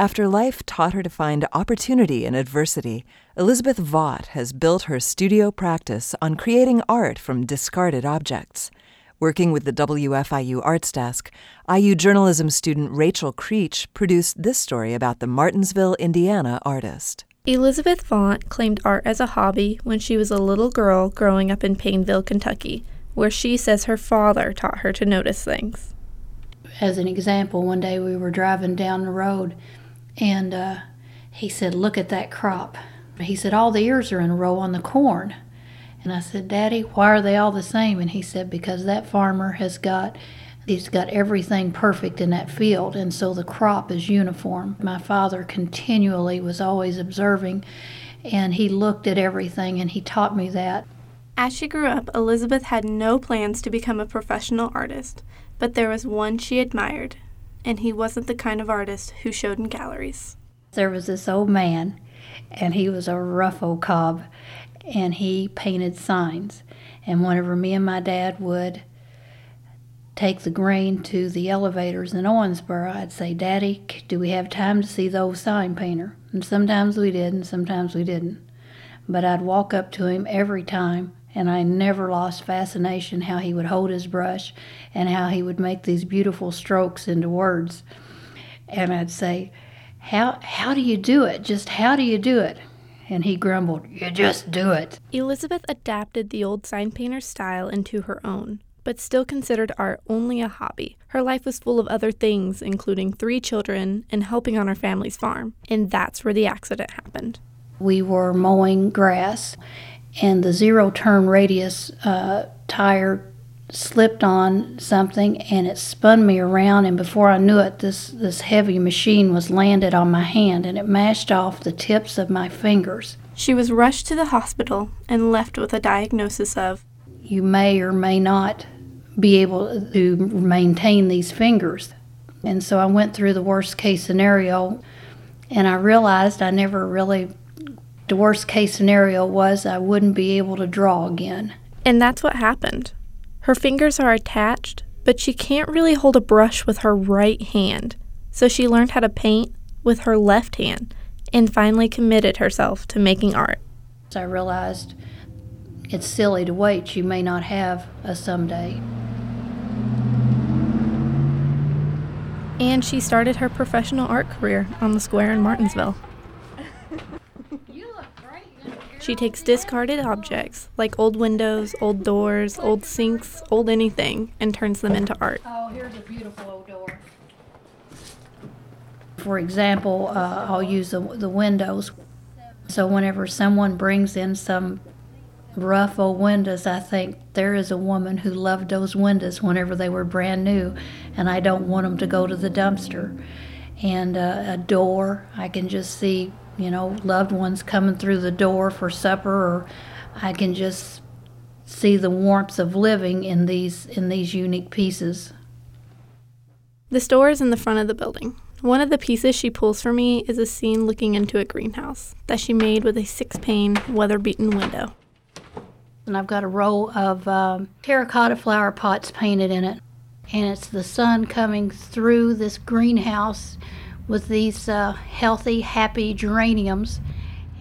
After life taught her to find opportunity in adversity, Elizabeth Vaught has built her studio practice on creating art from discarded objects. Working with the WFIU Arts Desk, IU journalism student Rachel Creech produced this story about the Martinsville, Indiana artist. Elizabeth Vaught claimed art as a hobby when she was a little girl growing up in Paineville, Kentucky, where she says her father taught her to notice things. As an example, one day we were driving down the road and uh, he said, Look at that crop. He said, All the ears are in a row on the corn. And I said, Daddy, why are they all the same? And he said, Because that farmer has got he's got everything perfect in that field and so the crop is uniform. My father continually was always observing and he looked at everything and he taught me that. As she grew up, Elizabeth had no plans to become a professional artist, but there was one she admired, and he wasn't the kind of artist who showed in galleries. There was this old man, and he was a rough old cob, and he painted signs. And whenever me and my dad would take the grain to the elevators in Owensboro, I'd say, Daddy, do we have time to see the old sign painter? And sometimes we did, and sometimes we didn't. But I'd walk up to him every time and I never lost fascination how he would hold his brush and how he would make these beautiful strokes into words. And I'd say, "How how do you do it? Just how do you do it?" And he grumbled, "You just do it." Elizabeth adapted the old sign painter style into her own, but still considered art only a hobby. Her life was full of other things, including three children and helping on her family's farm, and that's where the accident happened. We were mowing grass, and the zero turn radius uh, tire slipped on something and it spun me around and before I knew it this this heavy machine was landed on my hand and it mashed off the tips of my fingers. She was rushed to the hospital and left with a diagnosis of you may or may not be able to maintain these fingers. And so I went through the worst case scenario and I realized I never really the worst case scenario was I wouldn't be able to draw again. And that's what happened. Her fingers are attached, but she can't really hold a brush with her right hand. So she learned how to paint with her left hand and finally committed herself to making art. I realized it's silly to wait. You may not have a someday. And she started her professional art career on the square in Martinsville. She takes discarded objects, like old windows, old doors, old sinks, old anything, and turns them into art. Oh, here's a beautiful old door. For example, uh, I'll use the, the windows. So whenever someone brings in some rough old windows, I think there is a woman who loved those windows whenever they were brand new, and I don't want them to go to the dumpster. And uh, a door, I can just see you know, loved ones coming through the door for supper, or I can just see the warmth of living in these in these unique pieces. The store is in the front of the building. One of the pieces she pulls for me is a scene looking into a greenhouse that she made with a six-pane, weather-beaten window. And I've got a row of um, terracotta flower pots painted in it, and it's the sun coming through this greenhouse with these uh, healthy, happy geraniums.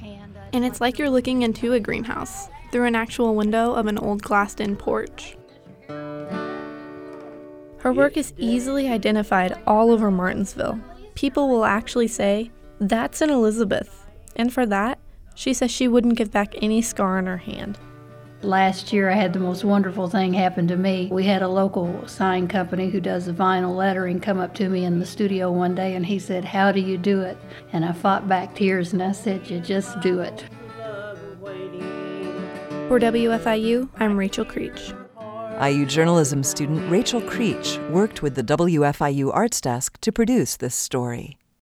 And, uh, and it's like you're looking into a greenhouse through an actual window of an old glassed in porch. Her work is easily identified all over Martinsville. People will actually say, That's an Elizabeth. And for that, she says she wouldn't give back any scar on her hand. Last year, I had the most wonderful thing happen to me. We had a local sign company who does the vinyl lettering come up to me in the studio one day and he said, How do you do it? And I fought back tears and I said, You just do it. For WFIU, I'm Rachel Creech. IU journalism student Rachel Creech worked with the WFIU Arts Desk to produce this story.